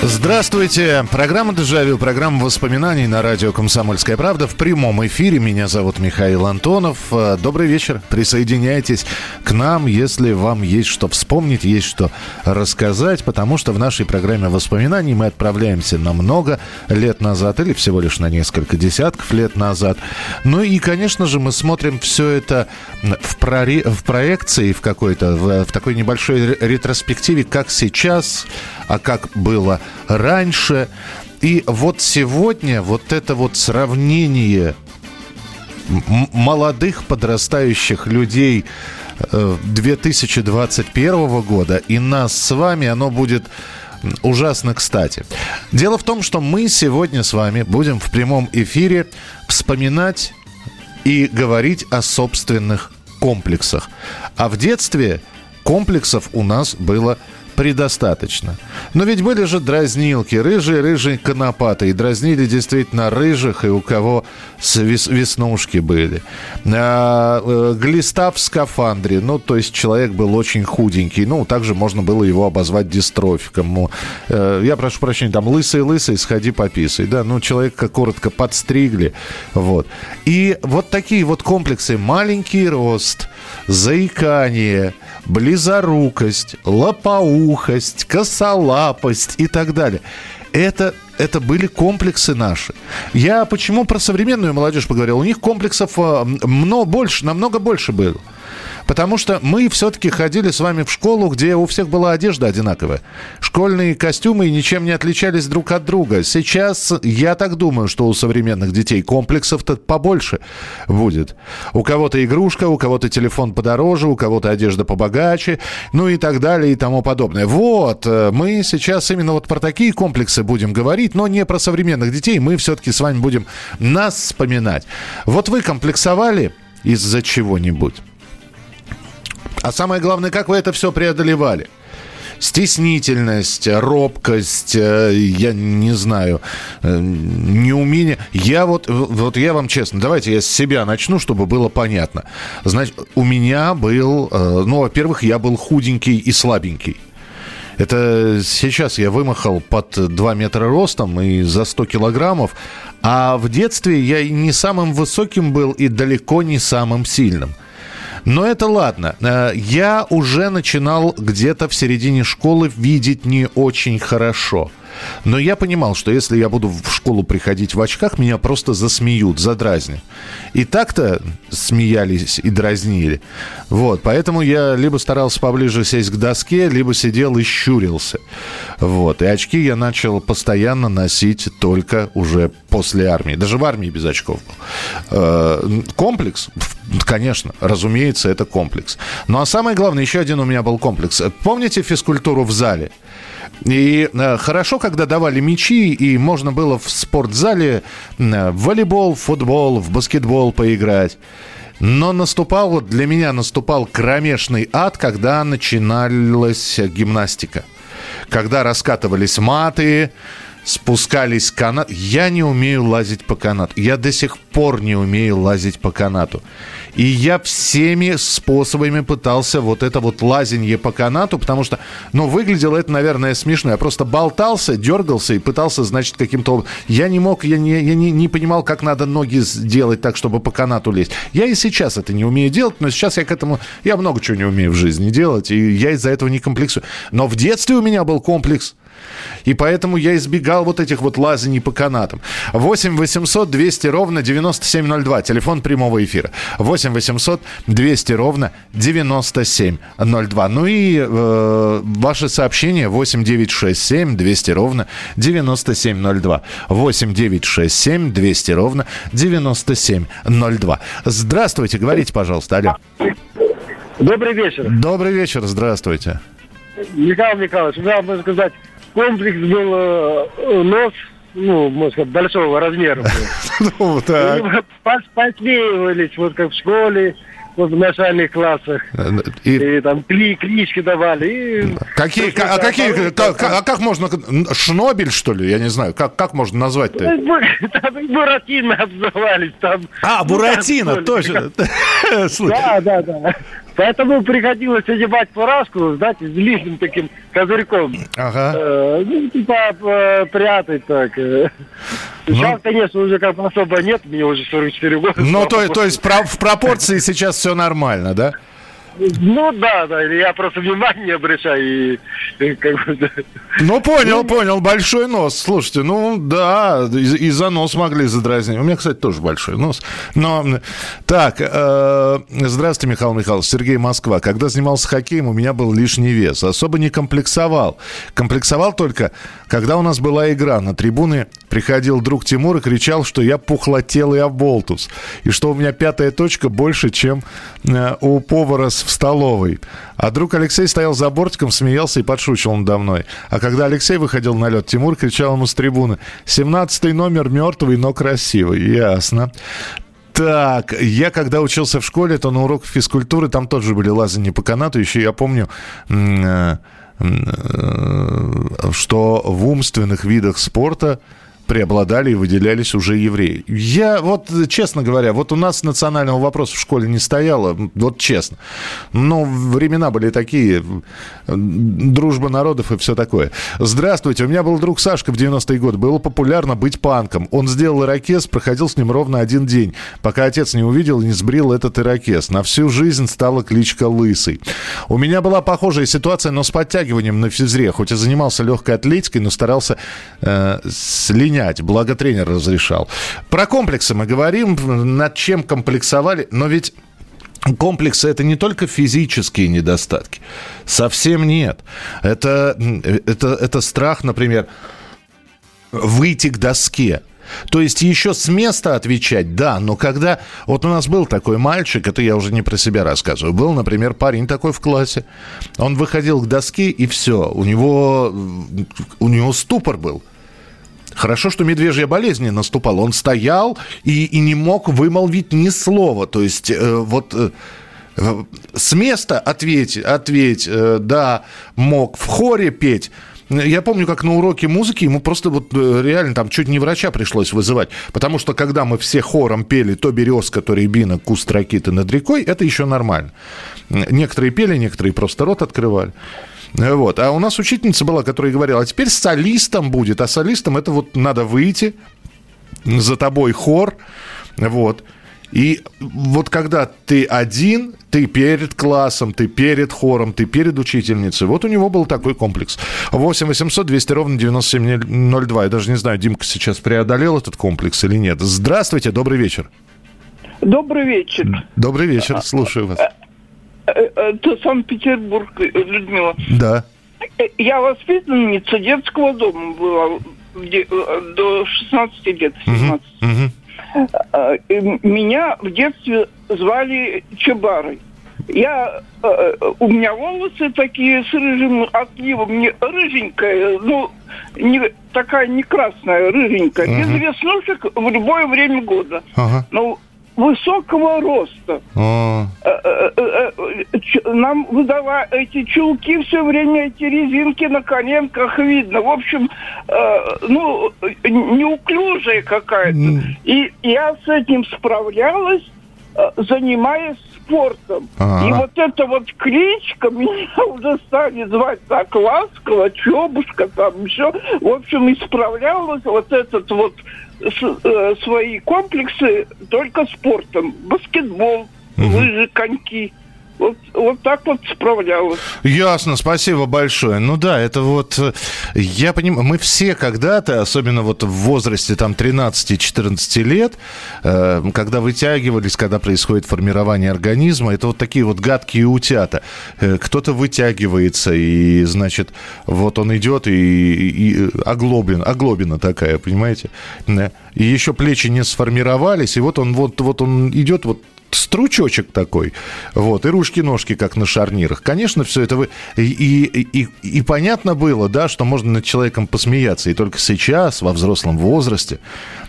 Здравствуйте. Программа «Дежавю», программа воспоминаний на радио «Комсомольская правда» в прямом эфире. Меня зовут Михаил Антонов. Э, Добрый вечер. Присоединяйтесь к нам, если вам есть что вспомнить, есть что рассказать, потому что в нашей программе воспоминаний мы отправляемся на много лет назад или всего лишь на несколько десятков лет назад. Ну и, конечно же, мы смотрим все это в, прори- в проекции в какой-то, в, в такой небольшой ре- ретроспективе, как сейчас, а как было раньше. И вот сегодня вот это вот сравнение молодых подрастающих людей э, 2021 года и нас с вами, оно будет ужасно кстати. Дело в том, что мы сегодня с вами будем в прямом эфире вспоминать и говорить о собственных комплексах. А в детстве комплексов у нас было предостаточно. Но ведь были же дразнилки, рыжие-рыжие конопаты. И дразнили действительно рыжих, и у кого веснушки были. А, э, глиста в скафандре. Ну, то есть человек был очень худенький. Ну, также можно было его обозвать дистрофиком. Э, я прошу прощения, там лысый-лысый, сходи пописай. Да, ну, человека коротко подстригли. Вот. И вот такие вот комплексы. Маленький рост, заикание, близорукость, лопоухость, косолапость и так далее. Это, это были комплексы наши. Я почему про современную молодежь поговорил? У них комплексов э, много больше, намного больше было. Потому что мы все-таки ходили с вами в школу, где у всех была одежда одинаковая. Школьные костюмы ничем не отличались друг от друга. Сейчас я так думаю, что у современных детей комплексов-то побольше будет. У кого-то игрушка, у кого-то телефон подороже, у кого-то одежда побогаче, ну и так далее и тому подобное. Вот, э, мы сейчас именно вот про такие комплексы будем говорить, но не про современных детей. Мы все-таки с вами будем нас вспоминать. Вот вы комплексовали из-за чего-нибудь? А самое главное, как вы это все преодолевали? Стеснительность, робкость, э, я не знаю, э, неумение. Я вот, вот я вам честно, давайте я с себя начну, чтобы было понятно. Значит, у меня был, э, ну, во-первых, я был худенький и слабенький. Это сейчас я вымахал под 2 метра ростом и за 100 килограммов. А в детстве я и не самым высоким был и далеко не самым сильным. Но это ладно. Э, Я уже начинал где-то в середине школы видеть не очень хорошо. Но я понимал, что если я буду в школу приходить в очках, меня просто засмеют, задразнят. И так-то смеялись и дразнили. Вот, поэтому я либо старался поближе сесть к доске, либо сидел и щурился. Вот, и очки я начал постоянно носить только уже после армии. Даже в армии без очков был. Э, Комплекс, конечно, разумеется, это комплекс. Ну а самое главное, еще один у меня был комплекс. Помните физкультуру в зале? И э, хорошо, когда давали мячи, и можно было в спортзале э, в волейбол, в футбол, в баскетбол поиграть. Но наступал, для меня наступал кромешный ад, когда начиналась гимнастика. Когда раскатывались маты, спускались канат. Я не умею лазить по канату. Я до сих пор не умею лазить по канату. И я всеми способами пытался вот это вот лазенье по канату, потому что, ну, выглядело это, наверное, смешно. Я просто болтался, дергался и пытался, значит, каким-то... об- Я не мог, я не, я не, не понимал, как надо ноги сделать так, чтобы по канату лезть. Я и сейчас это не умею делать, но сейчас я к этому... Я много чего не умею в жизни делать, и я из-за этого не комплексую. Но в детстве у меня был комплекс. И поэтому я избегал вот этих вот лазаний по канатам. 8 800 200 ровно 9702. Телефон прямого эфира. 8 800 200 ровно 9702. Ну и э, ваши сообщения 8 967 200 ровно 9702. 8 967 200 ровно 9702. Здравствуйте, говорите, пожалуйста. Алло. Добрый вечер. Добрый вечер, здравствуйте. Михаил Михайлович, да, можно сказать, комплекс был э, нос ну, можно сказать, большого размера. Ну, так. Пос- Посмеивались, вот как в школе, вот в начальных классах. И И там кли, клички давали. И... какие, а какие, как, а как можно, шнобель, что ли? Я не знаю, как, как можно назвать-то? Там Буратино обзывались. Там, А, Ну, Буратино, точно. Да, да, да. Поэтому приходилось одевать фуражку, знаете, с длинным таким козырьком. Ага. Э, Ну, типа, э, прятать так. э. Сейчас, конечно, уже как бы особо нет, мне уже 44 года. Ну, то, то есть про- в пропорции сейчас все нормально, да? Ну, да, да, я просто внимание обращаю и, как бы... Ну, понял, понял. Большой нос. Слушайте, ну, да, и, и за нос могли задразнить. У меня, кстати, тоже большой нос. Но, так, э, здравствуйте, Михаил Михайлович. Сергей Москва. Когда занимался хоккеем, у меня был лишний вес. Особо не комплексовал. Комплексовал только, когда у нас была игра. На трибуны приходил друг Тимур и кричал, что я пухлотелый оболтус. И что у меня пятая точка больше, чем э, у повара с- в столовой. А друг Алексей стоял за бортиком, смеялся и подшучивал надо мной. А когда Алексей выходил на лед, Тимур кричал ему с трибуны «17 номер мертвый, но красивый». Ясно. Так, я когда учился в школе, то на уроках физкультуры там тоже были лазания по канату. Еще я помню, э, э, что в умственных видах спорта преобладали и выделялись уже евреи. Я вот, честно говоря, вот у нас национального вопроса в школе не стояло, вот честно. Но времена были такие, дружба народов и все такое. Здравствуйте, у меня был друг Сашка в 90-е годы, было популярно быть панком. Он сделал ирокез, проходил с ним ровно один день, пока отец не увидел и не сбрил этот ирокез. На всю жизнь стала кличка Лысый. У меня была похожая ситуация, но с подтягиванием на физре. Хоть и занимался легкой атлетикой, но старался э, слинять. Благо тренер разрешал. Про комплексы мы говорим, над чем комплексовали. Но ведь Комплексы это не только физические недостатки. Совсем нет. Это, это, это страх, например, выйти к доске. То есть еще с места отвечать, да, но когда... Вот у нас был такой мальчик, это я уже не про себя рассказываю, был, например, парень такой в классе, он выходил к доске и все, у него, у него ступор был. Хорошо, что медвежья болезнь не наступала. Он стоял и, и не мог вымолвить ни слова. То есть э, вот э, э, с места ответь, ответь, э, да, мог в хоре петь. Я помню, как на уроке музыки ему просто вот э, реально там чуть не врача пришлось вызывать. Потому что когда мы все хором пели «То березка, то рябина, куст ракиты над рекой», это еще нормально. Некоторые пели, некоторые просто рот открывали. Вот. А у нас учительница была, которая говорила, а теперь солистом будет. А солистом это вот надо выйти, за тобой хор, вот. И вот когда ты один, ты перед классом, ты перед хором, ты перед учительницей. Вот у него был такой комплекс. 8 800 200 ровно 9702. Я даже не знаю, Димка сейчас преодолел этот комплекс или нет. Здравствуйте, добрый вечер. Добрый вечер. Добрый вечер, слушаю вас. Э, э, Это Санкт-Петербург, Людмила. Да. Э, Я воспитанница детского дома была до 16 лет, 17. Мгм. Э, и м- Меня в детстве звали Чебарой. Я, э, у меня волосы такие с рыжим отливом, не рыженькая, ну, не, такая не красная, рыженькая, без Мгм. веснушек в любое время года. Ага. Ну, высокого роста. О, Э, э, э, нам выдавали эти чулки все время, эти резинки на коленках видно. В общем, ну, неуклюжая какая-то. И я с этим справлялась, занимаясь спортом. Ага. И вот эта вот кличка, меня уже стали звать так ласково, Чебушка, там еще. В общем, исправлялась вот этот вот свои комплексы только спортом. Баскетбол, лыжи, коньки. Вот, вот так вот справлялась. Ясно, спасибо большое. Ну да, это вот, э, я понимаю, мы все когда-то, особенно вот в возрасте там 13-14 лет, э, когда вытягивались, когда происходит формирование организма, это вот такие вот гадкие утята. Э, кто-то вытягивается, и, значит, вот он идет, и, и- оглоблен, оглобина такая, понимаете? Да. и еще плечи не сформировались, и вот он, вот, вот он идет вот стручочек такой, вот, и ручки-ножки, как на шарнирах. Конечно, все это вы... И, и, и, и понятно было, да, что можно над человеком посмеяться, и только сейчас, во взрослом возрасте,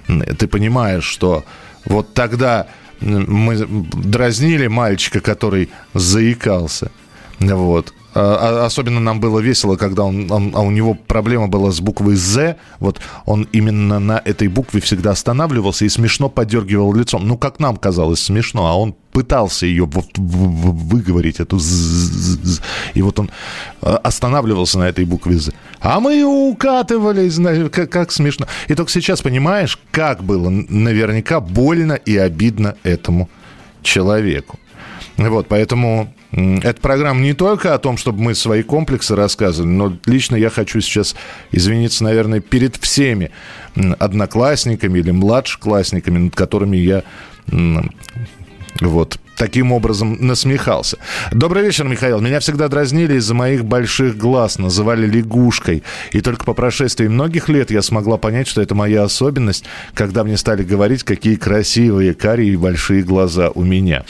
ты понимаешь, что вот тогда мы дразнили мальчика, который заикался, вот, особенно нам было весело, когда он, он, а у него проблема была с буквой «З». Вот он именно на этой букве всегда останавливался и смешно подергивал лицом. Ну, как нам казалось смешно, а он пытался ее выговорить, эту «з». И вот он а, останавливался на этой букве «З». А мы укатывались, как, как смешно. И только сейчас понимаешь, как было наверняка больно и обидно этому человеку. Вот, поэтому эта программа не только о том, чтобы мы свои комплексы рассказывали, но лично я хочу сейчас извиниться, наверное, перед всеми одноклассниками или младшеклассниками, над которыми я вот таким образом насмехался. Добрый вечер, Михаил. Меня всегда дразнили из-за моих больших глаз, называли лягушкой. И только по прошествии многих лет я смогла понять, что это моя особенность, когда мне стали говорить, какие красивые, карие и большие глаза у меня.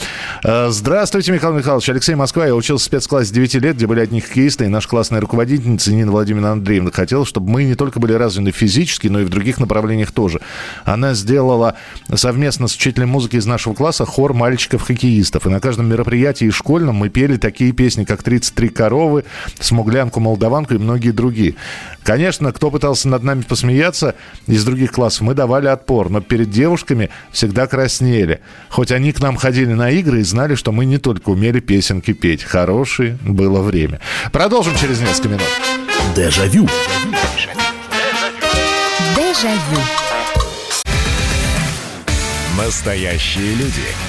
Э, здравствуйте, Михаил Михайлович. Алексей Москва. Я учился в спецклассе 9 лет, где были одни хоккеисты, и наша классная руководительница Нина Владимировна Андреевна хотела, чтобы мы не только были развиты физически, но и в других направлениях тоже. Она сделала совместно с учителем музыки из нашего класса хор мальчиков-хоккеистов хоккеистов. И на каждом мероприятии школьном мы пели такие песни, как «33 коровы», «Смуглянку, молдаванку» и многие другие. Конечно, кто пытался над нами посмеяться из других классов, мы давали отпор, но перед девушками всегда краснели. Хоть они к нам ходили на игры и знали, что мы не только умели песенки петь. Хорошее было время. Продолжим через несколько минут. Дежавю. Дежавю. Настоящие люди.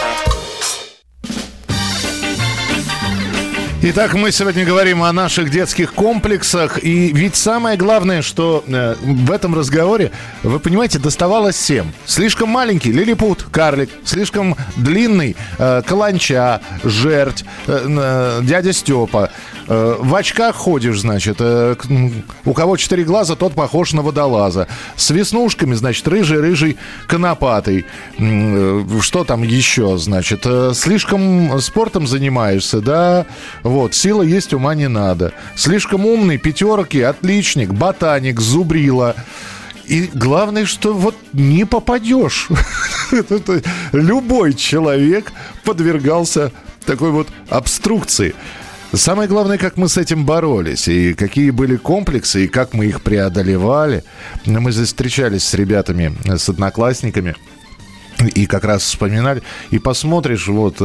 Итак, мы сегодня говорим о наших детских комплексах. И ведь самое главное, что э, в этом разговоре, вы понимаете, доставалось всем. Слишком маленький лилипут, карлик. Слишком длинный э, каланча, жерть, э, э, дядя Степа. Э, в очках ходишь, значит. Э, у кого четыре глаза, тот похож на водолаза. С веснушками, значит, рыжий-рыжий конопатый. Э, что там еще, значит? Слишком спортом занимаешься, да? Вот, сила есть, ума не надо. Слишком умный, пятерки, отличник, ботаник, зубрила. И главное, что вот не попадешь. Любой человек подвергался такой вот обструкции. Самое главное, как мы с этим боролись, и какие были комплексы, и как мы их преодолевали. Мы здесь встречались с ребятами, с одноклассниками, и как раз вспоминали. И посмотришь, вот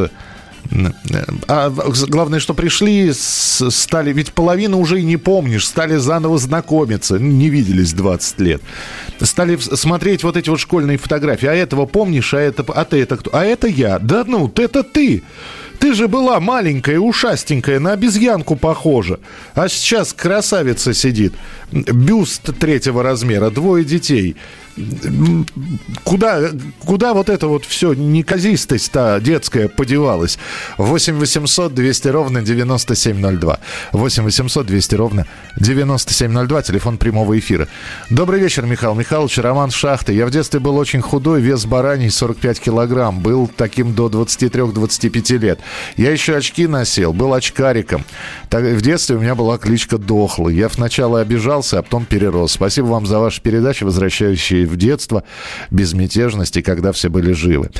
а главное, что пришли, стали, ведь половину уже и не помнишь, стали заново знакомиться, не виделись 20 лет. Стали смотреть вот эти вот школьные фотографии, а этого помнишь, а это, а ты это кто? А это я. Да ну, это ты. Ты же была маленькая, ушастенькая, на обезьянку похожа. А сейчас красавица сидит. Бюст третьего размера, двое детей куда, куда вот это вот все неказистость-то детская подевалась? 8 800 200 ровно 9702. 8 800 200 ровно 9702, телефон прямого эфира. Добрый вечер, Михаил Михайлович, Роман Шахты. Я в детстве был очень худой, вес бараний 45 килограмм. Был таким до 23-25 лет. Я еще очки носил, был очкариком. Так, в детстве у меня была кличка Дохлый. Я сначала обижался, а потом перерос. Спасибо вам за ваши передачи, возвращающие в детство, безмятежности, когда все были живы.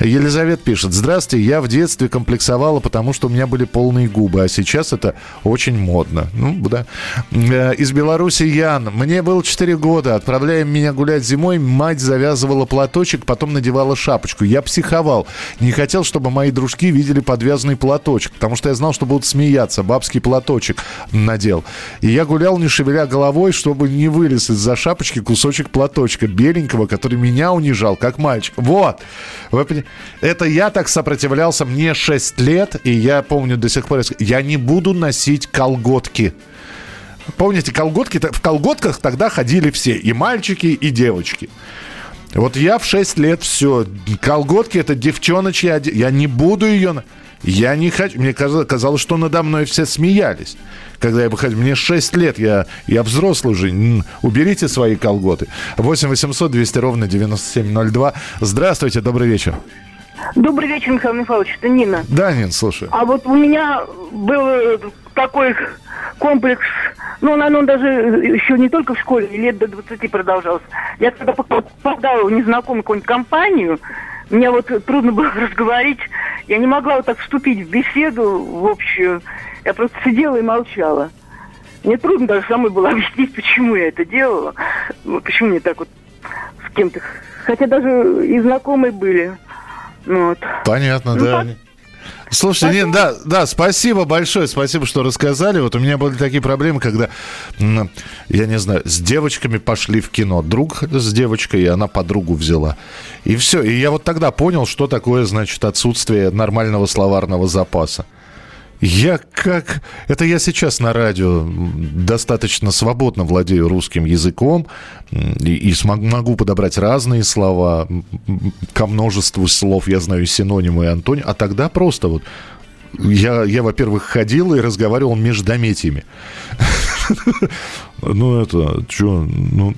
Елизавета пишет. Здравствуйте, я в детстве комплексовала, потому что у меня были полные губы, а сейчас это очень модно. Ну, да. Э, из Беларуси Ян. Мне было 4 года. Отправляя меня гулять зимой, мать завязывала платочек, потом надевала шапочку. Я психовал. Не хотел, чтобы мои дружки видели подвязанный платочек, потому что я знал, что будут смеяться. Бабский платочек надел. И я гулял, не шевеля головой, чтобы не вылез из-за шапочки кусочек платочка беленького, который меня унижал, как мальчик. Вот. Это я так сопротивлялся, мне 6 лет, и я помню до сих пор, я не буду носить колготки. Помните, колготки, в колготках тогда ходили все, и мальчики, и девочки. Вот я в 6 лет все, колготки это девчоночья, я не буду ее... Я не хочу, мне казалось, что надо мной все смеялись. Когда я выходил, мне 6 лет, я, я взрослый уже, уберите свои колготы. 8 800 200 ровно 9702. Здравствуйте, добрый вечер. Добрый вечер, Михаил Михайлович, это Нина. Да, Нин, слушай. А вот у меня был такой комплекс, ну, наверное, он даже еще не только в школе, лет до 20 продолжался. Я когда попадала в незнакомую какую-нибудь компанию, мне вот трудно было разговорить, я не могла вот так вступить в беседу в общую, я просто сидела и молчала. Мне трудно даже самой было объяснить, почему я это делала, почему мне так вот с кем-то... Хотя даже и знакомые были. Ну, вот. Понятно, ну, да. Слушайте, Нин, да, да, спасибо большое, спасибо, что рассказали. Вот у меня были такие проблемы, когда, я не знаю, с девочками пошли в кино. Друг с девочкой, и она подругу взяла. И все. И я вот тогда понял, что такое, значит, отсутствие нормального словарного запаса. Я как... Это я сейчас на радио достаточно свободно владею русским языком и, и смог, могу подобрать разные слова. Ко множеству слов я знаю синонимы и антонимы. А тогда просто вот я, я во-первых, ходил и разговаривал междометиями. Ну, это, что, ну,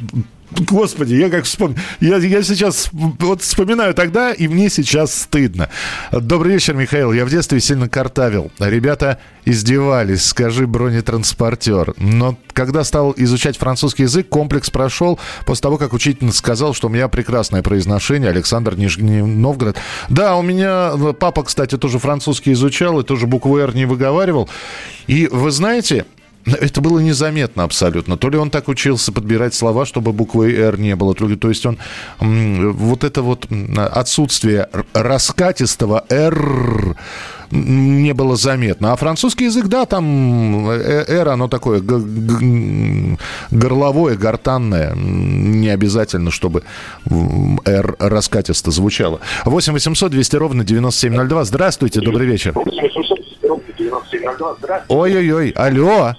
Господи, я как вспомню. Я, я сейчас вот вспоминаю тогда, и мне сейчас стыдно. Добрый вечер, Михаил. Я в детстве сильно картавил. Ребята издевались, скажи бронетранспортер. Но когда стал изучать французский язык, комплекс прошел после того, как учитель сказал, что у меня прекрасное произношение. Александр Нижний Новгород. Да, у меня папа, кстати, тоже французский изучал и тоже букву «Р» не выговаривал. И вы знаете, это было незаметно абсолютно. То ли он так учился подбирать слова, чтобы буквы «Р» не было, то, ли, то есть он... Вот это вот отсутствие раскатистого «Р» не было заметно. А французский язык, да, там э, «Р», оно такое горловое, гортанное. Не обязательно, чтобы «Р» раскатисто звучало. 8 800 200 ровно 9702. Здравствуйте, добрый вечер. Ой-ой-ой, алло.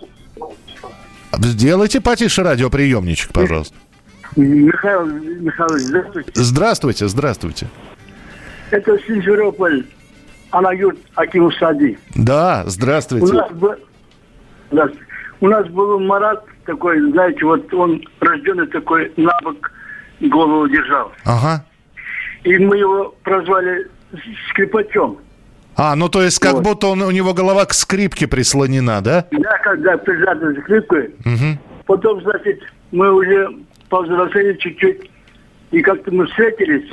Сделайте потише радиоприемничек, пожалуйста. Михаил Михайлович, здравствуйте. Здравствуйте, здравствуйте. Это Симферополь, Анаюрт Акимов Сади. Да, здравствуйте. У нас, был, у нас был Марат такой, знаете, вот он рожденный такой, на бок голову держал. Ага. И мы его прозвали скрипачом. А, ну то есть как вот. будто он, у него голова к скрипке прислонена, да? Да, когда прижата скрипкой. Угу. Потом, значит, мы уже повзрослели чуть-чуть, и как-то мы встретились,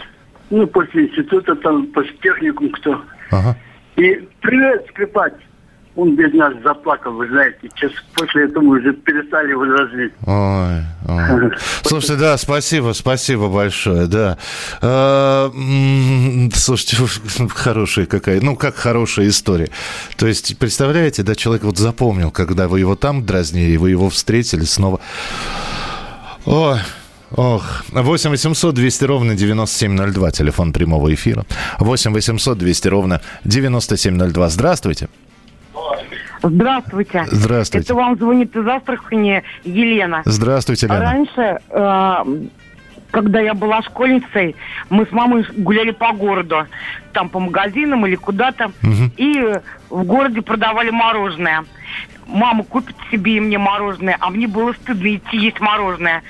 ну, после института, там, после техникум кто. Ага. И привет, скрипач он без нас заплакал, вы знаете. Сейчас после этого уже перестали его развить. Ой, ой. Слушайте, да, спасибо, спасибо большое, да. А, слушайте, хорошая какая, ну, как хорошая история. То есть, представляете, да, человек вот запомнил, когда вы его там дразнили, вы его встретили снова. Ой, Ох, 8 800 200 ровно 9702, телефон прямого эфира. 8 800 200 ровно 9702. Здравствуйте. Здравствуйте. Здравствуйте. Это вам звонит из Астрахани Елена. Здравствуйте, Лена. Раньше, э, когда я была школьницей, мы с мамой гуляли по городу, там по магазинам или куда-то, угу. и в городе продавали мороженое. Мама купит себе и мне мороженое, а мне было стыдно идти есть мороженое.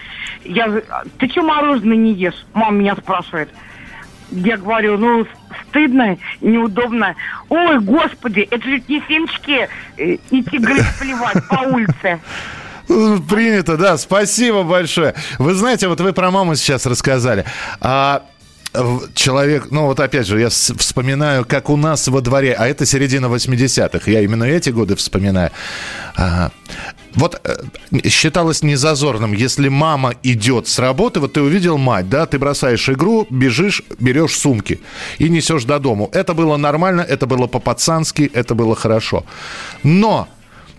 Я говорю, ты что мороженое не ешь? Мама меня спрашивает. Я говорю, ну, стыдно, неудобно. Ой, господи, это же не семечки э, идти, говорит, плевать по улице. Принято, да, спасибо большое. Вы знаете, вот вы про маму сейчас рассказали. А человек, ну вот опять же, я вспоминаю, как у нас во дворе, а это середина 80-х, я именно эти годы вспоминаю. А, вот э, считалось незазорным, если мама идет с работы, вот ты увидел мать, да, ты бросаешь игру, бежишь, берешь сумки и несешь до дому. Это было нормально, это было по-пацански, это было хорошо. Но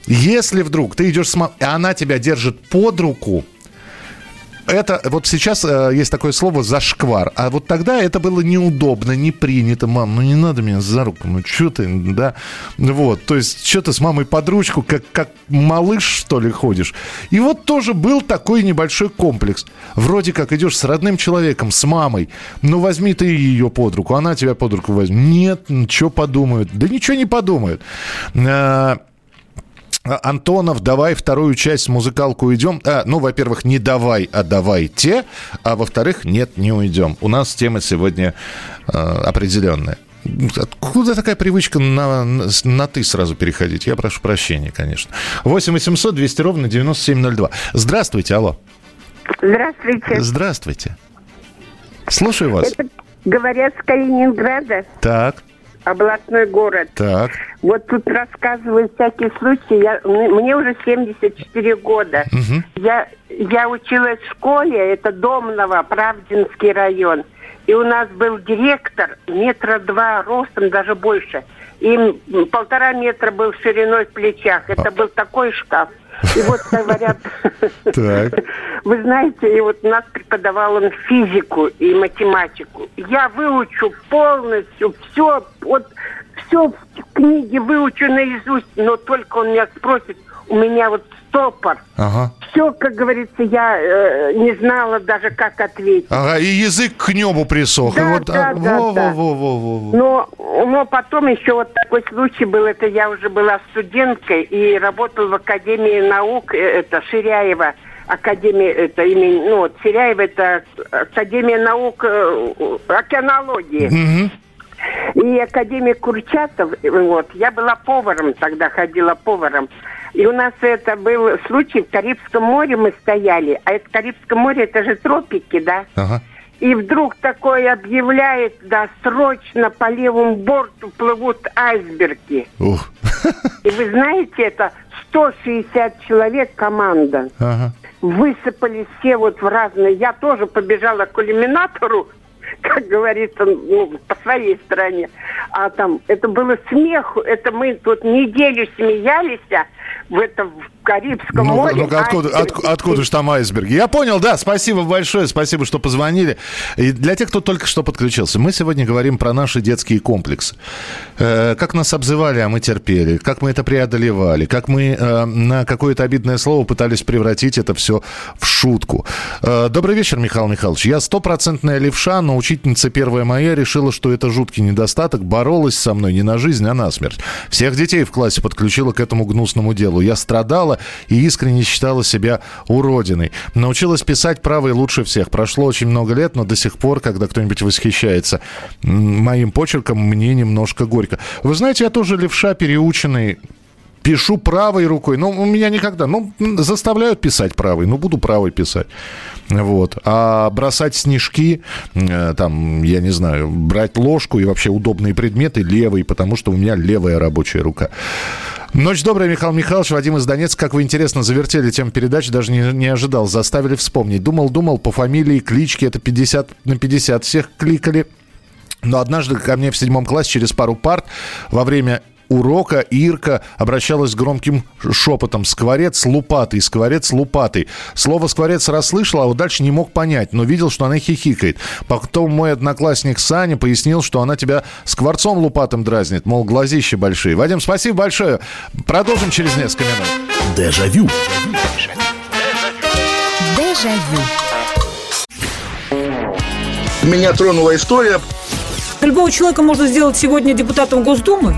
если вдруг ты идешь с мамой, и она тебя держит под руку, это вот сейчас э, есть такое слово зашквар, а вот тогда это было неудобно, не принято. Мам, ну не надо меня за руку, ну что ты, да? Вот, то есть что ты с мамой под ручку, как, как малыш, что ли, ходишь. И вот тоже был такой небольшой комплекс. Вроде как идешь с родным человеком, с мамой, ну возьми ты ее под руку, она тебя под руку возьмет. Нет, что подумают? Да ничего не подумают. Э, Антонов, давай вторую часть музыкалку уйдем. А, ну, во-первых, не давай, а давайте. А во-вторых, нет, не уйдем. У нас тема сегодня э, определенная. Откуда такая привычка на, на «ты» сразу переходить? Я прошу прощения, конечно. 8 800 200 ровно 9702. Здравствуйте, алло. Здравствуйте. Здравствуйте. Слушаю вас. Это говорят с Калининграда. Так областной город. Так. Вот тут рассказываю всякие случаи. Я, мне уже 74 года. Угу. Я, я училась в школе, это Домново, Правдинский район. И у нас был директор, метра два ростом, даже больше. И полтора метра был шириной в плечах. Это был такой шкаф. И вот говорят, вы знаете, и вот у нас преподавал он физику и математику. Я выучу полностью все, вот все в книге выучу наизусть, но только он меня спросит, у меня вот стопор. Ага. Все, как говорится, я э, не знала даже, как ответить. Ага, и язык к небу присох. Да, вот, да, а, да, во, да. Во, во, во, во. Но, но потом еще вот такой случай был, это я уже была студенткой и работала в Академии наук, э, это Ширяева. Академия, это имя, ну вот Ширяева, это Академия наук э, океанологии. Угу. И академик Курчатов, вот, я была поваром тогда, ходила поваром. И у нас это был случай в Карибском море мы стояли. А это Карибское море, это же тропики, да? Ага. И вдруг такое объявляет, да, срочно по левому борту плывут айсберги. Ух. И вы знаете, это 160 человек команда. Ага. Высыпали все вот в разные. Я тоже побежала к иллюминатору, как говорится, ну, по своей стороне. А там, это было смеху, это мы тут неделю смеялись, в этом в Карибском ну, море. Ну, откуда, от, откуда же там айсберги? Я понял, да, спасибо большое, спасибо, что позвонили. И для тех, кто только что подключился, мы сегодня говорим про наши детские комплексы. Э, как нас обзывали, а мы терпели, как мы это преодолевали, как мы э, на какое-то обидное слово пытались превратить это все в шутку. Э, добрый вечер, Михаил Михайлович. Я стопроцентная левша, но учительница первая моя решила, что это жуткий недостаток, боролась со мной не на жизнь, а на смерть. Всех детей в классе подключила к этому гнусному делу. Я страдала и искренне считала себя уродиной. Научилась писать правой лучше всех. Прошло очень много лет, но до сих пор, когда кто-нибудь восхищается моим почерком, мне немножко горько. Вы знаете, я тоже левша переученный пишу правой рукой. Ну, у меня никогда. Ну, заставляют писать правой. Ну, буду правой писать. Вот. А бросать снежки, э, там, я не знаю, брать ложку и вообще удобные предметы левой, потому что у меня левая рабочая рука. Ночь добрая, Михаил Михайлович. Вадим из Донецка. Как вы интересно завертели тему передачи, даже не, не ожидал. Заставили вспомнить. Думал, думал, по фамилии, кличке это 50 на 50 всех кликали. Но однажды ко мне в седьмом классе через пару парт во время урока Ирка обращалась громким шепотом. «Скворец лупатый, скворец лупатый». Слово «скворец» расслышал, а вот дальше не мог понять, но видел, что она хихикает. Потом мой одноклассник Саня пояснил, что она тебя скворцом лупатым дразнит, мол, глазища большие. Вадим, спасибо большое. Продолжим через несколько минут. Дежавю. Дежавю. Меня тронула история. Любого человека можно сделать сегодня депутатом Госдумы.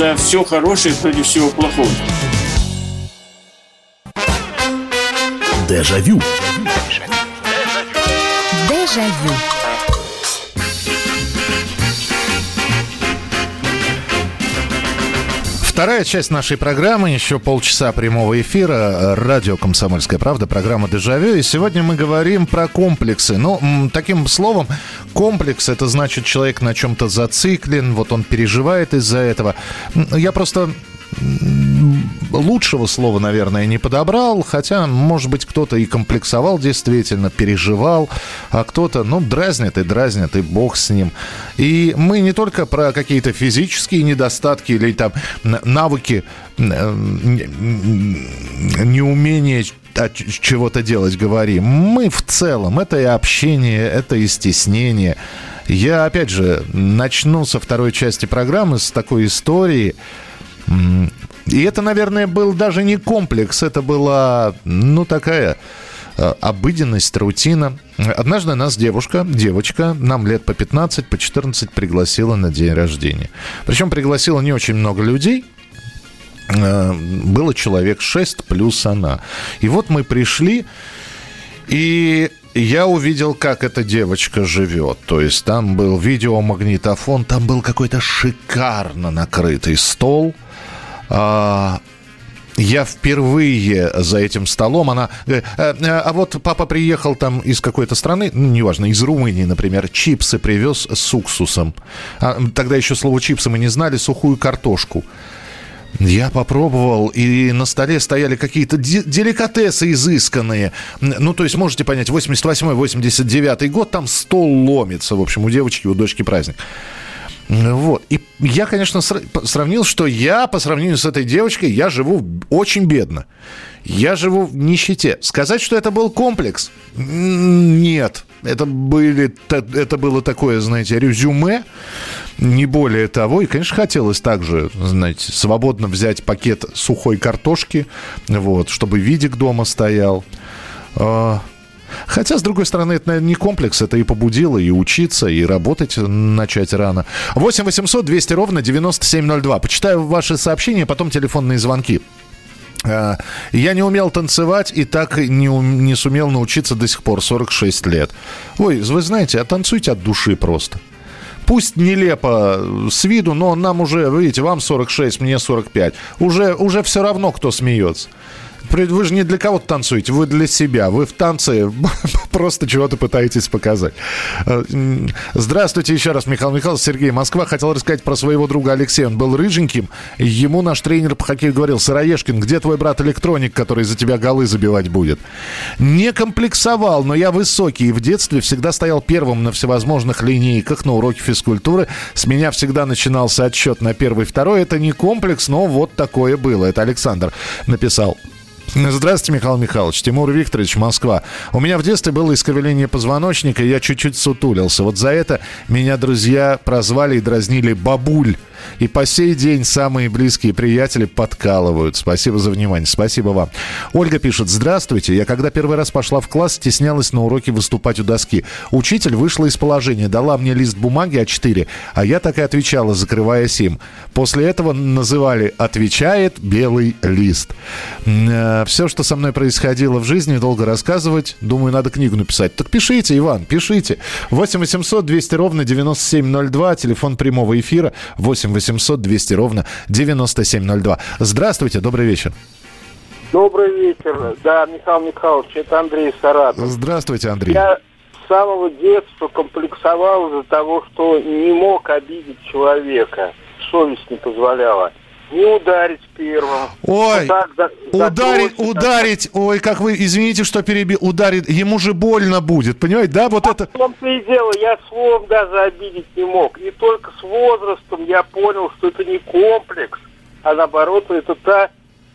За все хорошее против всего плохого. Дежавю. Дежавю. Вторая часть нашей программы, еще полчаса прямого эфира, радио «Комсомольская правда», программа «Дежавю». И сегодня мы говорим про комплексы. Ну, таким словом, комплекс – это значит, человек на чем-то зациклен, вот он переживает из-за этого. Я просто лучшего слова, наверное, не подобрал, хотя, может быть, кто-то и комплексовал действительно, переживал, а кто-то, ну, дразнит и дразнит, и бог с ним. И мы не только про какие-то физические недостатки или там навыки, неумение чего-то делать говорим. Мы в целом, это и общение, это и стеснение. Я, опять же, начну со второй части программы, с такой истории, и это, наверное, был даже не комплекс, это была, ну, такая э, обыденность, рутина. Однажды нас девушка, девочка, нам лет по 15, по 14 пригласила на день рождения. Причем пригласила не очень много людей, э, было человек 6 плюс она. И вот мы пришли, и я увидел, как эта девочка живет. То есть там был видеомагнитофон, там был какой-то шикарно накрытый стол – я впервые за этим столом, она... Э, э, а вот папа приехал там из какой-то страны, ну, неважно, из Румынии, например, чипсы привез с уксусом. А, тогда еще слово чипсы мы не знали, сухую картошку. Я попробовал, и на столе стояли какие-то деликатесы изысканные. Ну, то есть, можете понять, 88-89 год, там стол ломится. В общем, у девочки, у дочки праздник. Вот. И я, конечно, сравнил, что я по сравнению с этой девочкой, я живу очень бедно. Я живу в нищете. Сказать, что это был комплекс? Нет. Это, были, это было такое, знаете, резюме, не более того. И, конечно, хотелось также, знаете, свободно взять пакет сухой картошки, вот, чтобы видик дома стоял. Хотя, с другой стороны, это, наверное, не комплекс, это и побудило, и учиться, и работать начать рано. 8 800 200 ровно 9702. Почитаю ваши сообщения, потом телефонные звонки. А, я не умел танцевать и так не, не сумел научиться до сих пор, 46 лет. Ой, вы знаете, а танцуйте от души просто. Пусть нелепо с виду, но нам уже, видите, вам 46, мне 45. Уже, уже все равно, кто смеется. Вы же не для кого-то танцуете, вы для себя. Вы в танце просто чего-то пытаетесь показать. Э, здравствуйте еще раз, Михаил Михайлович, Сергей Москва. Хотел рассказать про своего друга Алексея. Он был рыженьким. Ему наш тренер по хоккею говорил, Сыроежкин, где твой брат электроник, который за тебя голы забивать будет? Не комплексовал, но я высокий. И в детстве всегда стоял первым на всевозможных линейках на уроке физкультуры. С меня всегда начинался отсчет на первый, второй. Это не комплекс, но вот такое было. Это Александр написал. Здравствуйте, Михаил Михайлович. Тимур Викторович, Москва. У меня в детстве было искривление позвоночника, и я чуть-чуть сутулился. Вот за это меня друзья прозвали и дразнили «бабуль». И по сей день самые близкие приятели подкалывают. Спасибо за внимание. Спасибо вам. Ольга пишет. Здравствуйте. Я когда первый раз пошла в класс, стеснялась на уроке выступать у доски. Учитель вышла из положения, дала мне лист бумаги А4, а я так и отвечала, закрывая сим. После этого называли «отвечает белый лист». Э, Все, что со мной происходило в жизни, долго рассказывать. Думаю, надо книгу написать. Так пишите, Иван, пишите. 8 800 200 ровно 9702, телефон прямого эфира 8 8 800 200 ровно 9702. Здравствуйте, добрый вечер. Добрый вечер. Да, Михаил Михайлович, это Андрей Саратов. Здравствуйте, Андрей. Я с самого детства комплексовал из-за того, что не мог обидеть человека. Совесть не позволяла не ударить первым. Ой, вот так, ударить, за ударить, ой, как вы, извините, что перебил, ударить, ему же больно будет, понимаете, да, вот а это... В том-то и дело, я словом даже обидеть не мог. И только с возрастом я понял, что это не комплекс, а наоборот, это та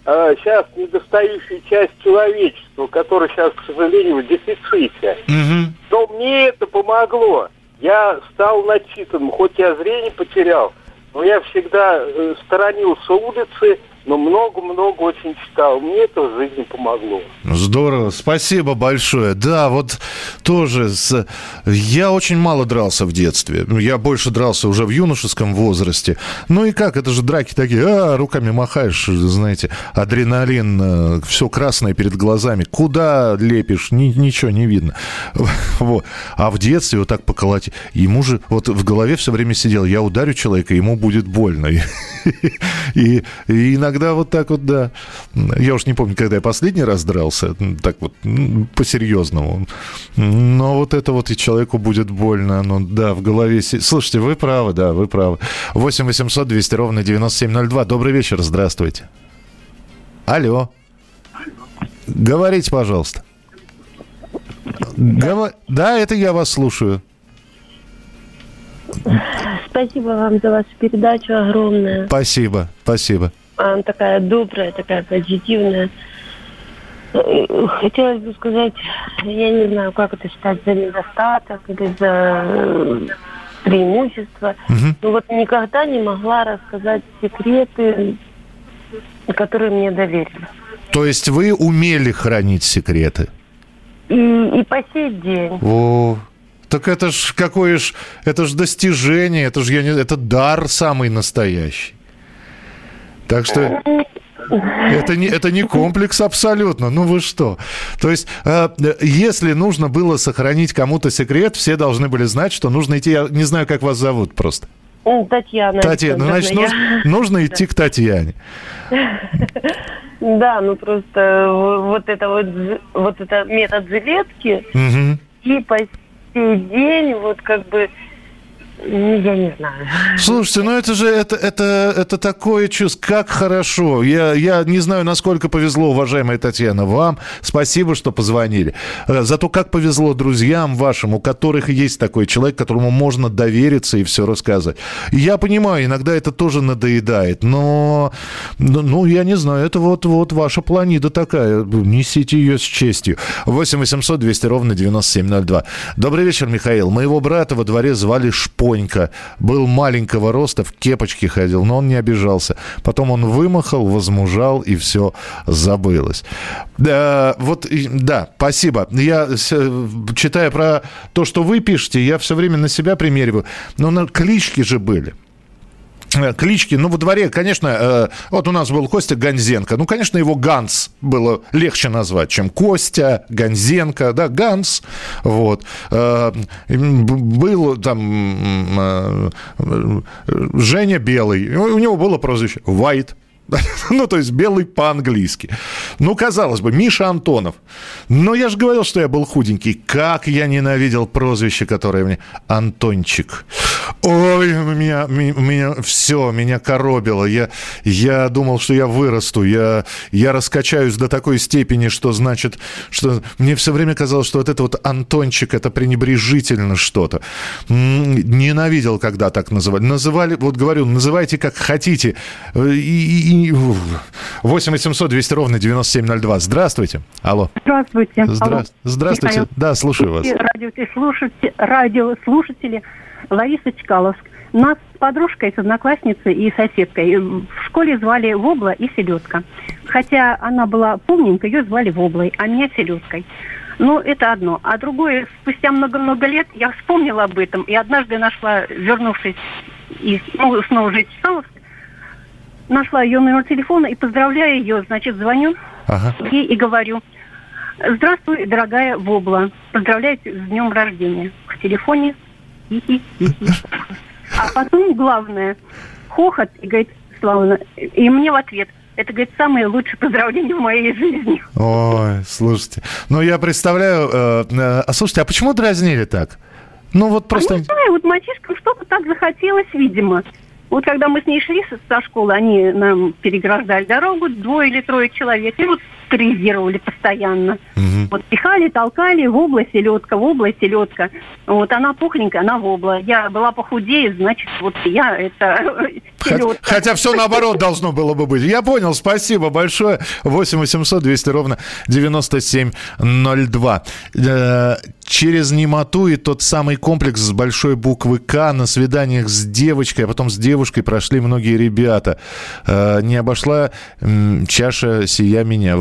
э, сейчас недостающая часть человечества, которая сейчас, к сожалению, в дефиците. Угу. Но мне это помогло. Я стал начитанным, хоть я зрение потерял, но я всегда э, сторонился улицы но много-много очень читал. Мне это в жизни помогло. Здорово, спасибо большое. Да, вот тоже с... я очень мало дрался в детстве. Я больше дрался уже в юношеском возрасте. Ну и как, это же драки такие, а, руками махаешь, знаете, адреналин, э, все красное перед глазами. Куда лепишь, ни, ничего не видно. Вот. А в детстве вот так поколотить, ему же вот в голове все время сидел, я ударю человека, ему будет больно. И иногда вот так вот, да. Я уж не помню, когда я последний раз дрался, так вот, по-серьезному. Но вот это вот и человеку будет больно. Ну, да, в голове... Слушайте, вы правы, да, вы правы. 8 800 200 ровно 9702. Добрый вечер, здравствуйте. Алло. Говорите, пожалуйста. Гов... Да, это я вас слушаю. Спасибо вам за вашу передачу огромное. Спасибо, спасибо. Она такая добрая, такая позитивная. Хотелось бы сказать, я не знаю, как это считать за недостаток или за преимущество. Угу. Но вот никогда не могла рассказать секреты, которые мне доверили. То есть вы умели хранить секреты? И, и по сей день. О, так это ж какое ж, это ж достижение, это ж я не, это дар самый настоящий. Так что это не, это не комплекс абсолютно. Ну вы что? То есть, э, если нужно было сохранить кому-то секрет, все должны были знать, что нужно идти. Я не знаю, как вас зовут просто. Татьяна. Татьяна, ну, значит, я... нужно, нужно идти к Татьяне. Да, ну просто вот это вот, вот это метод жилетки и по сей день вот как бы я не знаю. Слушайте, ну это же это, это, это такое чувство, как хорошо. Я, я не знаю, насколько повезло, уважаемая Татьяна, вам. Спасибо, что позвонили. Э, зато как повезло друзьям вашим, у которых есть такой человек, которому можно довериться и все рассказать. Я понимаю, иногда это тоже надоедает, но, ну, я не знаю, это вот, вот ваша планида такая. Несите ее с честью. 8 800 200 ровно 9702. Добрый вечер, Михаил. Моего брата во дворе звали Шпо Понька. Был маленького роста, в кепочке ходил, но он не обижался. Потом он вымахал, возмужал, и все забылось. Да, вот, да, спасибо. Я, читая про то, что вы пишете, я все время на себя примериваю. Но на клички же были. Э, клички, ну, во дворе, конечно, э, вот у нас был Костя Ганзенко. Ну, конечно, его Ганс было легче назвать, чем Костя, Ганзенко, да, Ганс. Вот. Э, был там Женя Белый. У него было прозвище White. ну, то есть белый по-английски. Ну, казалось бы, Миша Антонов. Но я же говорил, что я был худенький. Как я ненавидел прозвище, которое мне... Антончик. Ой, меня, меня все, меня коробило. Я, я думал, что я вырасту. Я, я раскачаюсь до такой степени, что значит, что мне все время казалось, что вот это вот Антончик, это пренебрежительно что-то. Ненавидел, когда так называли. Называли, вот говорю, называйте как хотите. И, и 8 800 200 ровно 9702. Здравствуйте. Алло. Здравствуйте. Здра... Алло. Здравствуйте. Михаил. Да, слушаю вас. Радиослушатели, радиослушатели Лариса Чкаловск. Нас с подружкой, с одноклассницей и соседкой в школе звали Вобла и Селедка. Хотя она была помненькая, ее звали Воблой, а меня Селедкой. Ну, это одно. А другое, спустя много-много лет я вспомнила об этом и однажды нашла, вернувшись из, ну, снова жить в Чкаловск, нашла ее номер телефона и поздравляю ее, значит, звоню ага. ей и говорю, здравствуй, дорогая Вобла, поздравляю с днем рождения. В телефоне А потом главное, хохот, и говорит, Славна, и мне в ответ, это, говорит, самое лучшее поздравление в моей жизни. Ой, слушайте. Ну, я представляю... Э, э, а слушайте, а почему дразнили так? Ну, вот просто... А не знаю, вот мальчишкам что-то так захотелось, видимо. Вот когда мы с ней шли со школы, они нам переграждали дорогу, двое или трое человек, и вот терроризировали постоянно. Угу. Вот пихали, толкали, в область селедка, в область селедка. Вот она пухленькая, она в вобла. Я была похудее, значит, вот я это селедка. Хотя все наоборот должно было бы быть. Я понял, спасибо большое. 8 800 200 ровно 9702. Через немоту и тот самый комплекс с большой буквы К на свиданиях с девочкой, а потом с девушкой прошли многие ребята. Э, не обошла чаша сия меня.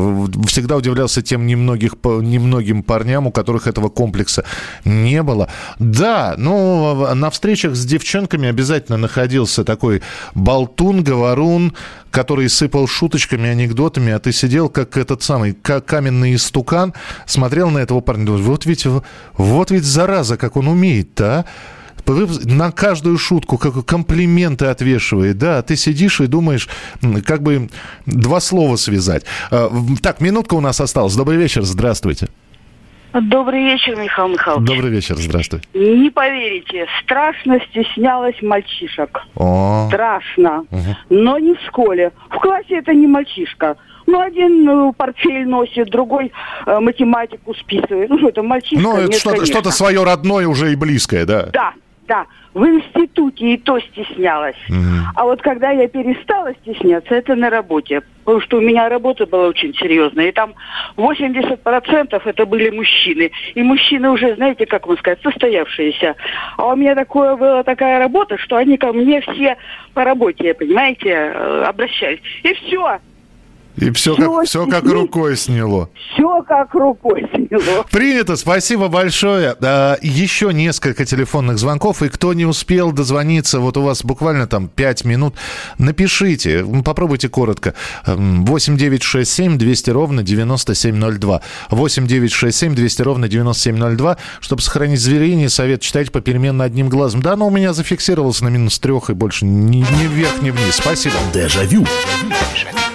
Всегда удивлялся тем немногих, немногим парням, у которых этого комплекса не было. Да, ну, на встречах с девчонками обязательно находился такой болтун, говорун, который сыпал шуточками, анекдотами, а ты сидел как этот самый как каменный истукан, смотрел на этого парня, думаешь, вот ведь, вот ведь зараза, как он умеет-то, а? на каждую шутку как комплименты отвешивает, да, ты сидишь и думаешь, как бы два слова связать. А, так, минутка у нас осталась. Добрый вечер, здравствуйте. Добрый вечер, Михаил Михайлович. Добрый вечер, здравствуй. Не поверите, страшно стеснялась мальчишек. О. Страшно. Угу. Но не в школе. В классе это не мальчишка. Ну, один ну, портфель носит, другой э, математику списывает. Ну, что это мальчишка? Ну, это что-то, что-то свое родное уже и близкое, да? Да, да, в институте и то стеснялась. Mm-hmm. А вот когда я перестала стесняться, это на работе. Потому что у меня работа была очень серьезная. И там 80% это были мужчины. И мужчины уже, знаете, как вам сказать, состоявшиеся. А у меня такое была такая работа, что они ко мне все по работе, понимаете, э, обращались. И все. И все, все, как, все как рукой сняло. Все как рукой сняло. Принято, спасибо большое. А, еще несколько телефонных звонков, и кто не успел дозвониться, вот у вас буквально там 5 минут, напишите, попробуйте коротко. 8 9 6 7 200 ровно 9702. 8 9 6 7 200 ровно 9702. Чтобы сохранить зверение, совет читать попеременно одним глазом. Да, но у меня зафиксировался на минус трех и больше ни, ни вверх, ни вниз. Спасибо. Дежавю. Дежавю.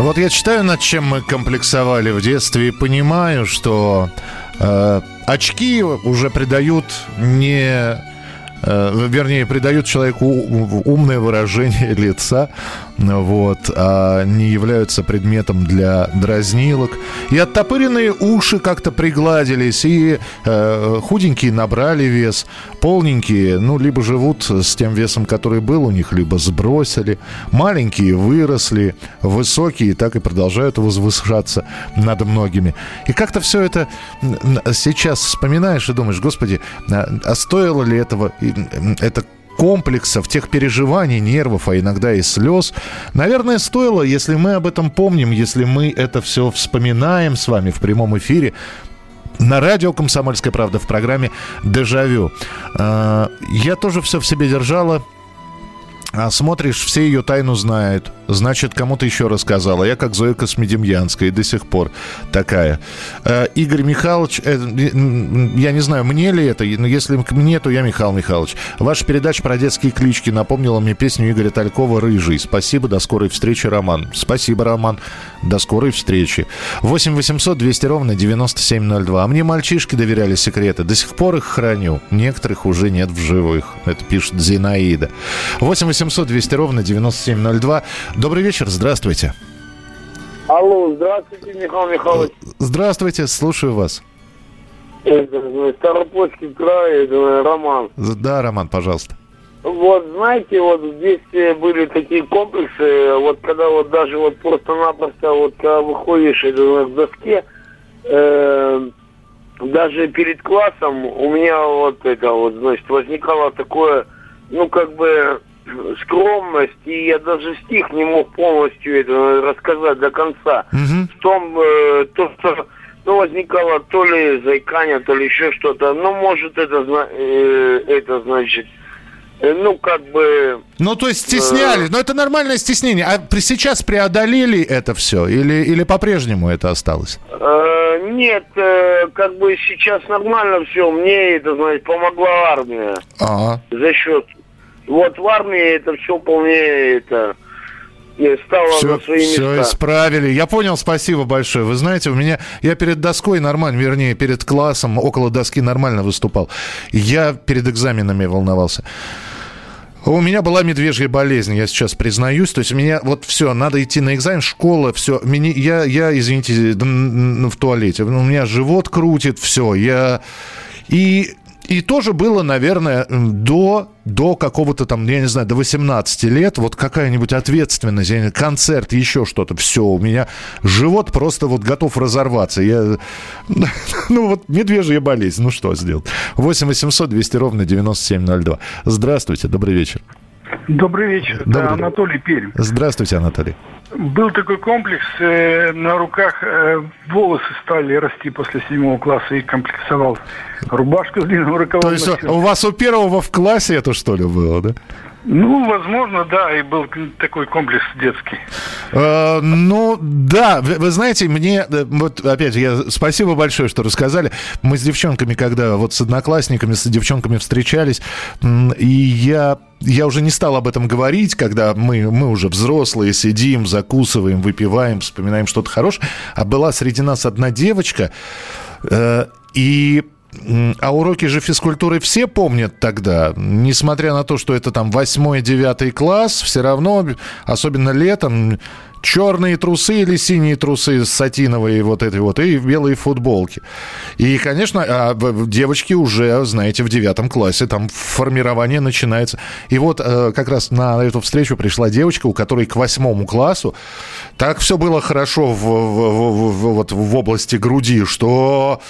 Вот я читаю, над чем мы комплексовали в детстве, и понимаю, что э, очки уже придают не Э, вернее, придают человеку умное выражение лица, вот, а не являются предметом для дразнилок. И оттопыренные уши как-то пригладились, и э, худенькие набрали вес, полненькие, ну, либо живут с тем весом, который был у них, либо сбросили, маленькие выросли, высокие так и продолжают возвышаться над многими. И как-то все это сейчас вспоминаешь и думаешь, господи, а, а стоило ли этого это комплексов, тех переживаний, нервов, а иногда и слез. Наверное, стоило, если мы об этом помним, если мы это все вспоминаем с вами в прямом эфире, на радио «Комсомольская правда» в программе «Дежавю». А, я тоже все в себе держала, а смотришь, все ее тайну знают. Значит, кому-то еще рассказала. Я как Зоя Космедемьянская и до сих пор такая. Э, Игорь Михайлович, э, я не знаю, мне ли это, если мне, то я Михаил Михайлович. Ваша передача про детские клички напомнила мне песню Игоря Талькова «Рыжий». Спасибо, до скорой встречи, Роман. Спасибо, Роман. До скорой встречи. 8 800 200 ровно 9702. А мне мальчишки доверяли секреты. До сих пор их храню. Некоторых уже нет в живых. Это пишет Зинаида. 8 800 200 ровно 9702. Добрый вечер, здравствуйте. Алло, здравствуйте, Михаил Михайлович. Здравствуйте, слушаю вас. Это, Старопольский край, это, Роман. Да, Роман, пожалуйста. Вот, знаете, вот здесь э, были такие комплексы, вот когда вот даже вот просто-напросто вот когда выходишь к доске, э, даже перед классом у меня вот это вот, значит, возникало такое, ну, как бы скромность, и я даже стих не мог полностью это рассказать до конца. В том, э, то, что ну, возникало то ли заикание, то ли еще что-то. Ну, может, это, э, это значит, э, ну, как бы... Ну, то есть стесняли. Но это нормальное стеснение. А при- сейчас преодолели это все? Или, или по-прежнему это осталось? Э, нет, э, как бы сейчас нормально все. Мне это, знаете, помогла армия. Ага. За счет... Вот в армии это все вполне это э, стало Все, на свои все места. исправили. Я понял, спасибо большое. Вы знаете, у меня я перед доской нормально, вернее, перед классом около доски нормально выступал. Я перед экзаменами волновался. У меня была медвежья болезнь, я сейчас признаюсь. То есть у меня вот все, надо идти на экзамен, школа, все. Меня, я, я, извините, в туалете. У меня живот крутит, все. Я... И, и тоже было, наверное, до, до какого-то там, я не знаю, до 18 лет, вот какая-нибудь ответственность, концерт, еще что-то, все, у меня живот просто вот готов разорваться. Я, ну вот медвежья болезнь, ну что сделать. 8 800 200 ровно 9702. Здравствуйте, добрый вечер. Добрый вечер. Добрый, Это Анатолий Пермь. Здравствуйте, Анатолий. Был такой комплекс, э, на руках э, волосы стали расти после седьмого класса и комплексовал. Рубашка с длинным рукавом. То есть носил. у вас у первого в классе это что ли было, да? Ну, возможно, да, и был такой комплекс детский. Э, ну, да, вы, вы знаете, мне, э, вот опять, я спасибо большое, что рассказали. Мы с девчонками, когда вот с одноклассниками, с девчонками встречались, и я, я уже не стал об этом говорить, когда мы, мы уже взрослые, сидим, закусываем, выпиваем, вспоминаем что-то хорошее, а была среди нас одна девочка, э, и А уроки же физкультуры все помнят тогда, несмотря на то, что это там 8-9 класс, все равно, особенно летом, черные трусы или синие трусы сатиновые вот этой вот и белые футболки. И, конечно, а девочки уже, знаете, в девятом классе там формирование начинается. И вот э, как раз на эту встречу пришла девочка, у которой к восьмому классу так все было хорошо в, в- в- вот в области груди, что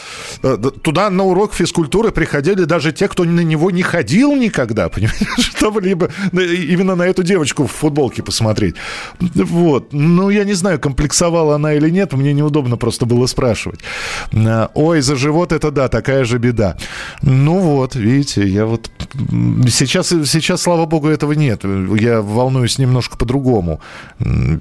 э, туда на урок физкультуры приходили даже те, кто на него не ходил никогда, понимаешь, чтобы либо именно на эту девочку в футболке посмотреть. Вот. Ну, я не знаю, комплексовала она или нет, мне неудобно просто было спрашивать. Э, Ой, за живот это да, такая же беда. Ну вот, видите, я вот сейчас, сейчас, слава богу, этого нет. Я волнуюсь немножко по-другому.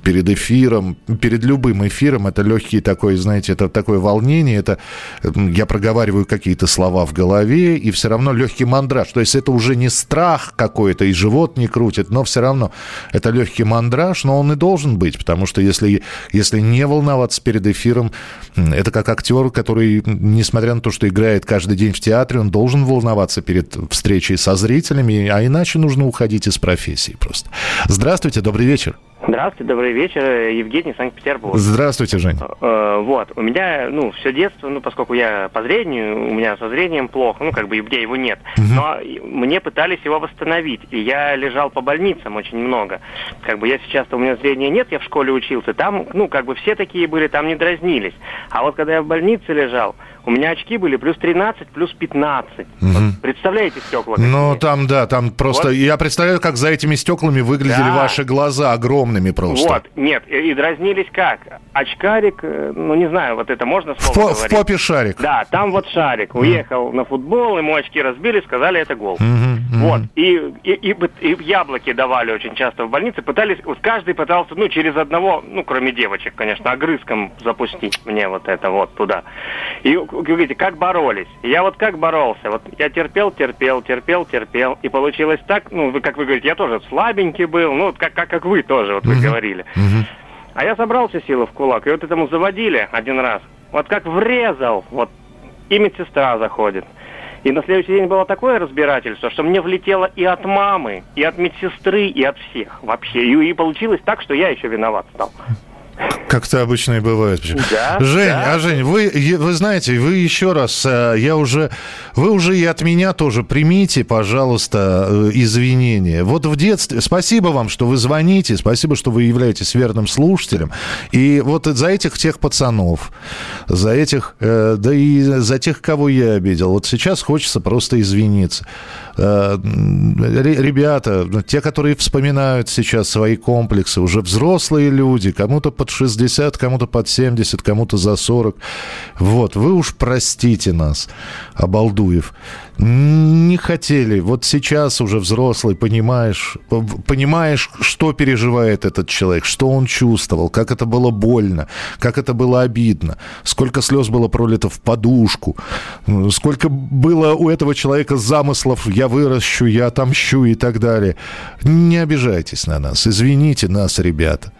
Перед эфиром, перед любым эфиром это легкий такой, знаете, это такое волнение, это я проговариваю какие-то слова в голове, и все равно легкий мандраж. То есть это уже не страх какой-то, и живот не крутит, но все равно это легкий мандраж, но он и должен быть, потому что если, если не волноваться перед эфиром, это как актер, который, несмотря на то, что играет каждый день в театре, он должен волноваться перед встречей со зрителями, а иначе нужно уходить из профессии просто. Здравствуйте, добрый вечер. Здравствуйте, добрый вечер. Евгений, Санкт-Петербург. Здравствуйте, Жень. Э, Вот, у меня, ну, все детство, ну, поскольку я по зрению, у меня со зрением плохо, ну, как бы, где его нет. Но мне пытались его восстановить, и я лежал по больницам очень много. Как бы я сейчас-то, у меня зрения нет, я в школе учился, там, ну, как бы все такие были, там не дразнились. А вот когда я в больнице лежал, у меня очки были плюс 13, плюс 15. Мгм. Представляете стекла? Ну, там, да, там просто... Я представляю, как за этими стеклами выглядели Да. ваши глаза огромными просто. Вот, нет, и, и дразнились как? Очкарик, э, ну не знаю, вот это можно В, слово в говорить? попе шарик. Да, там вот шарик. Уехал на футбол, ему очки разбили, сказали, это гол. Мгм, мгм. Вот. И, и, и, и яблоки давали очень часто в больнице. Пытались, вот каждый пытался, ну, через одного, ну, кроме девочек, конечно, огрызком запустить мне вот это вот туда. И вы говорите, как боролись? Я вот как боролся? Вот я терпел, терпел, терпел, терпел. И получилось так, ну, вы, как вы говорите, я тоже слабенький был, ну, вот как, как, как вы тоже, вот вы говорили. А я собрал все силы в кулак, и вот этому заводили один раз. Вот как врезал, вот, и медсестра заходит. И на следующий день было такое разбирательство, что мне влетело и от мамы, и от медсестры, и от всех вообще. И, и получилось так, что я еще виноват стал. Как это обычно и бывает. Да, Жень, да. а Жень, вы, вы знаете, вы еще раз, э, я уже, вы уже и от меня тоже примите, пожалуйста, э, извинения. Вот в детстве, спасибо вам, что вы звоните, спасибо, что вы являетесь верным слушателем. И вот за этих тех пацанов, за этих, э, да и за тех, кого я обидел, вот сейчас хочется просто извиниться. Э, ребята, те, которые вспоминают сейчас свои комплексы, уже взрослые люди, кому-то под 60, кому-то под 70, кому-то за 40. Вот, вы уж простите нас, Обалдуев не хотели. Вот сейчас уже взрослый, понимаешь, понимаешь, что переживает этот человек, что он чувствовал, как это было больно, как это было обидно, сколько слез было пролито в подушку, сколько было у этого человека замыслов «я выращу, я отомщу» и так далее. Не обижайтесь на нас, извините нас, ребята.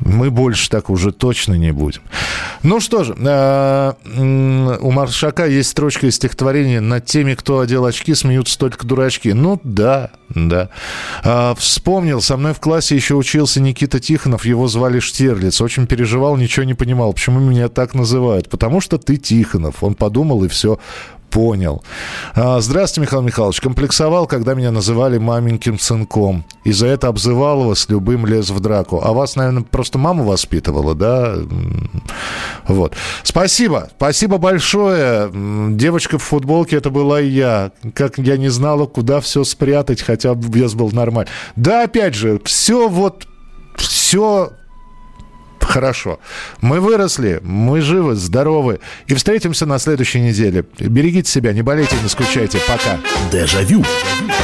Мы больше так уже точно не будем. Ну что же, э, у Маршака есть строчка из стихотворения «Над теми, кто одел очки, смеются только дурачки». Ну да, да. А, вспомнил, со мной в классе еще учился Никита Тихонов, его звали Штирлиц. Очень переживал, ничего не понимал, почему меня так называют. Потому что ты Тихонов. Он подумал и все понял. А, здравствуйте, Михаил Михайлович. Комплексовал, когда меня называли маменьким сынком. И за это обзывал его с любым лез в драку. А вас, наверное, просто мама воспитывала, да? Вот. Спасибо. Спасибо большое. Девочка в футболке, это была я. Как я не знала, куда все спрятать, хотя вес был нормальный. Да, опять же, все вот все Хорошо. Мы выросли, мы живы, здоровы. И встретимся на следующей неделе. Берегите себя, не болейте, не скучайте. Пока. Дежавю. Дежавю.